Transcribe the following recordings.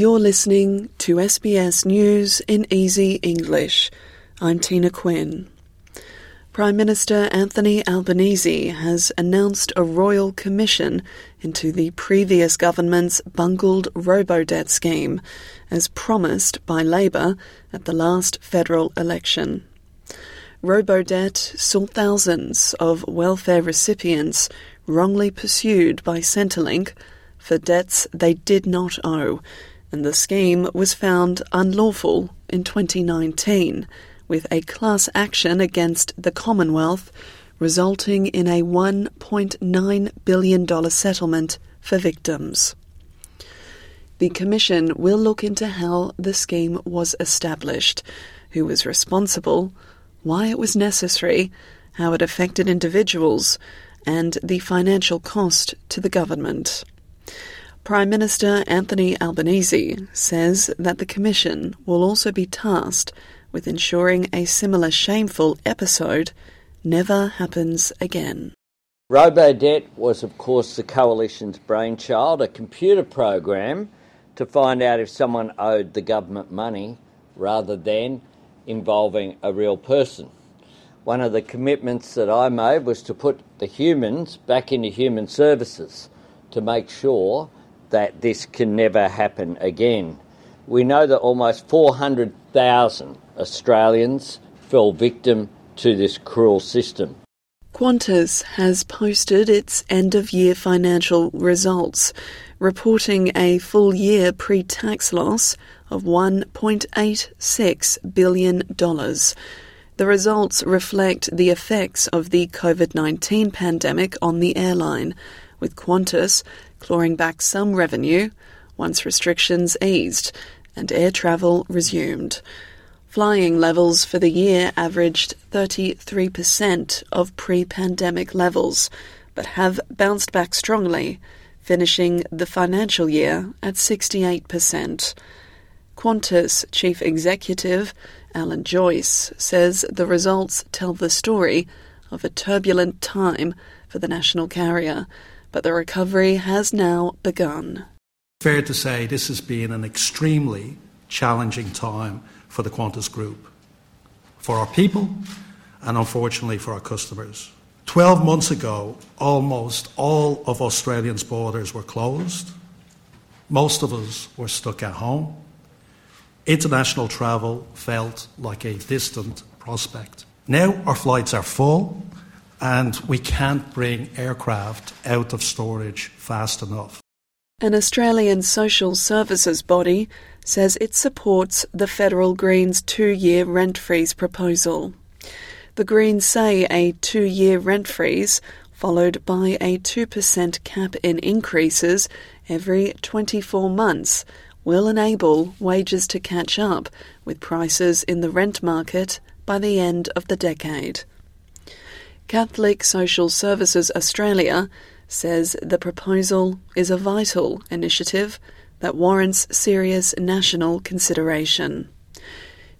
You're listening to SBS News in Easy English. I'm Tina Quinn. Prime Minister Anthony Albanese has announced a royal commission into the previous government's bungled robo-debt scheme, as promised by Labor at the last federal election. Robo-debt saw thousands of welfare recipients wrongly pursued by Centrelink for debts they did not owe, and the scheme was found unlawful in 2019 with a class action against the Commonwealth resulting in a $1.9 billion settlement for victims. The Commission will look into how the scheme was established, who was responsible, why it was necessary, how it affected individuals, and the financial cost to the government. Prime Minister Anthony Albanese says that the Commission will also be tasked with ensuring a similar shameful episode never happens again. RoboDebt was, of course, the Coalition's brainchild, a computer program to find out if someone owed the government money rather than involving a real person. One of the commitments that I made was to put the humans back into human services to make sure that this can never happen again. We know that almost 400,000 Australians fell victim to this cruel system. Qantas has posted its end of year financial results, reporting a full year pre tax loss of $1.86 billion. The results reflect the effects of the COVID 19 pandemic on the airline, with Qantas clawing back some revenue once restrictions eased and air travel resumed. Flying levels for the year averaged 33% of pre pandemic levels, but have bounced back strongly, finishing the financial year at 68%. Qantas Chief Executive Alan Joyce says the results tell the story of a turbulent time for the national carrier, but the recovery has now begun. Fair to say this has been an extremely challenging time for the Qantas Group, for our people, and unfortunately for our customers. 12 months ago, almost all of Australians' borders were closed. Most of us were stuck at home. International travel felt like a distant prospect. Now our flights are full and we can't bring aircraft out of storage fast enough. An Australian social services body says it supports the federal Greens two year rent freeze proposal. The Greens say a two year rent freeze, followed by a 2% cap in increases every 24 months, will enable wages to catch up with prices in the rent market by the end of the decade. Catholic Social Services Australia says the proposal is a vital initiative that warrants serious national consideration.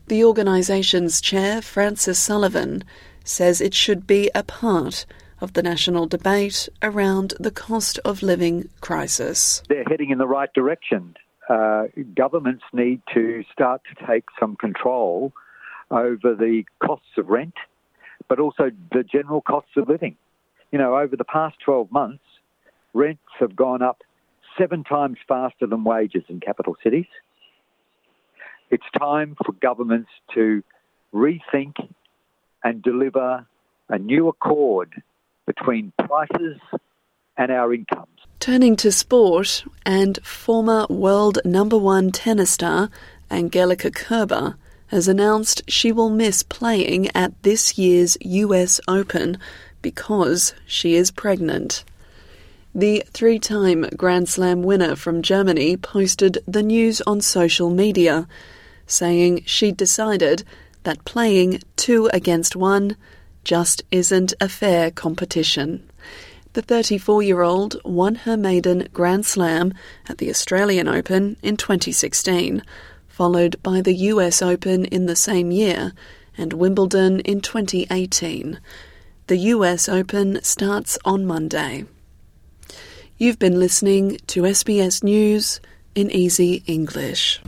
The organisation's chair, Francis Sullivan, says it should be a part of the national debate around the cost of living crisis. They're heading in the right direction. Uh, governments need to start to take some control over the costs of rent, but also the general costs of living you know, over the past 12 months, rents have gone up seven times faster than wages in capital cities. It's time for governments to rethink and deliver a new accord between prices and our incomes. Turning to sport, and former world number one tennis star Angelique Kerber has announced she will miss playing at this year's US Open because she is pregnant. The three time Grand Slam winner from Germany posted the news on social media, saying she'd decided that playing two against one just isn't a fair competition. The 34 year old won her maiden Grand Slam at the Australian Open in 2016, followed by the US Open in the same year and Wimbledon in 2018. The US Open starts on Monday. You've been listening to SBS News in easy English.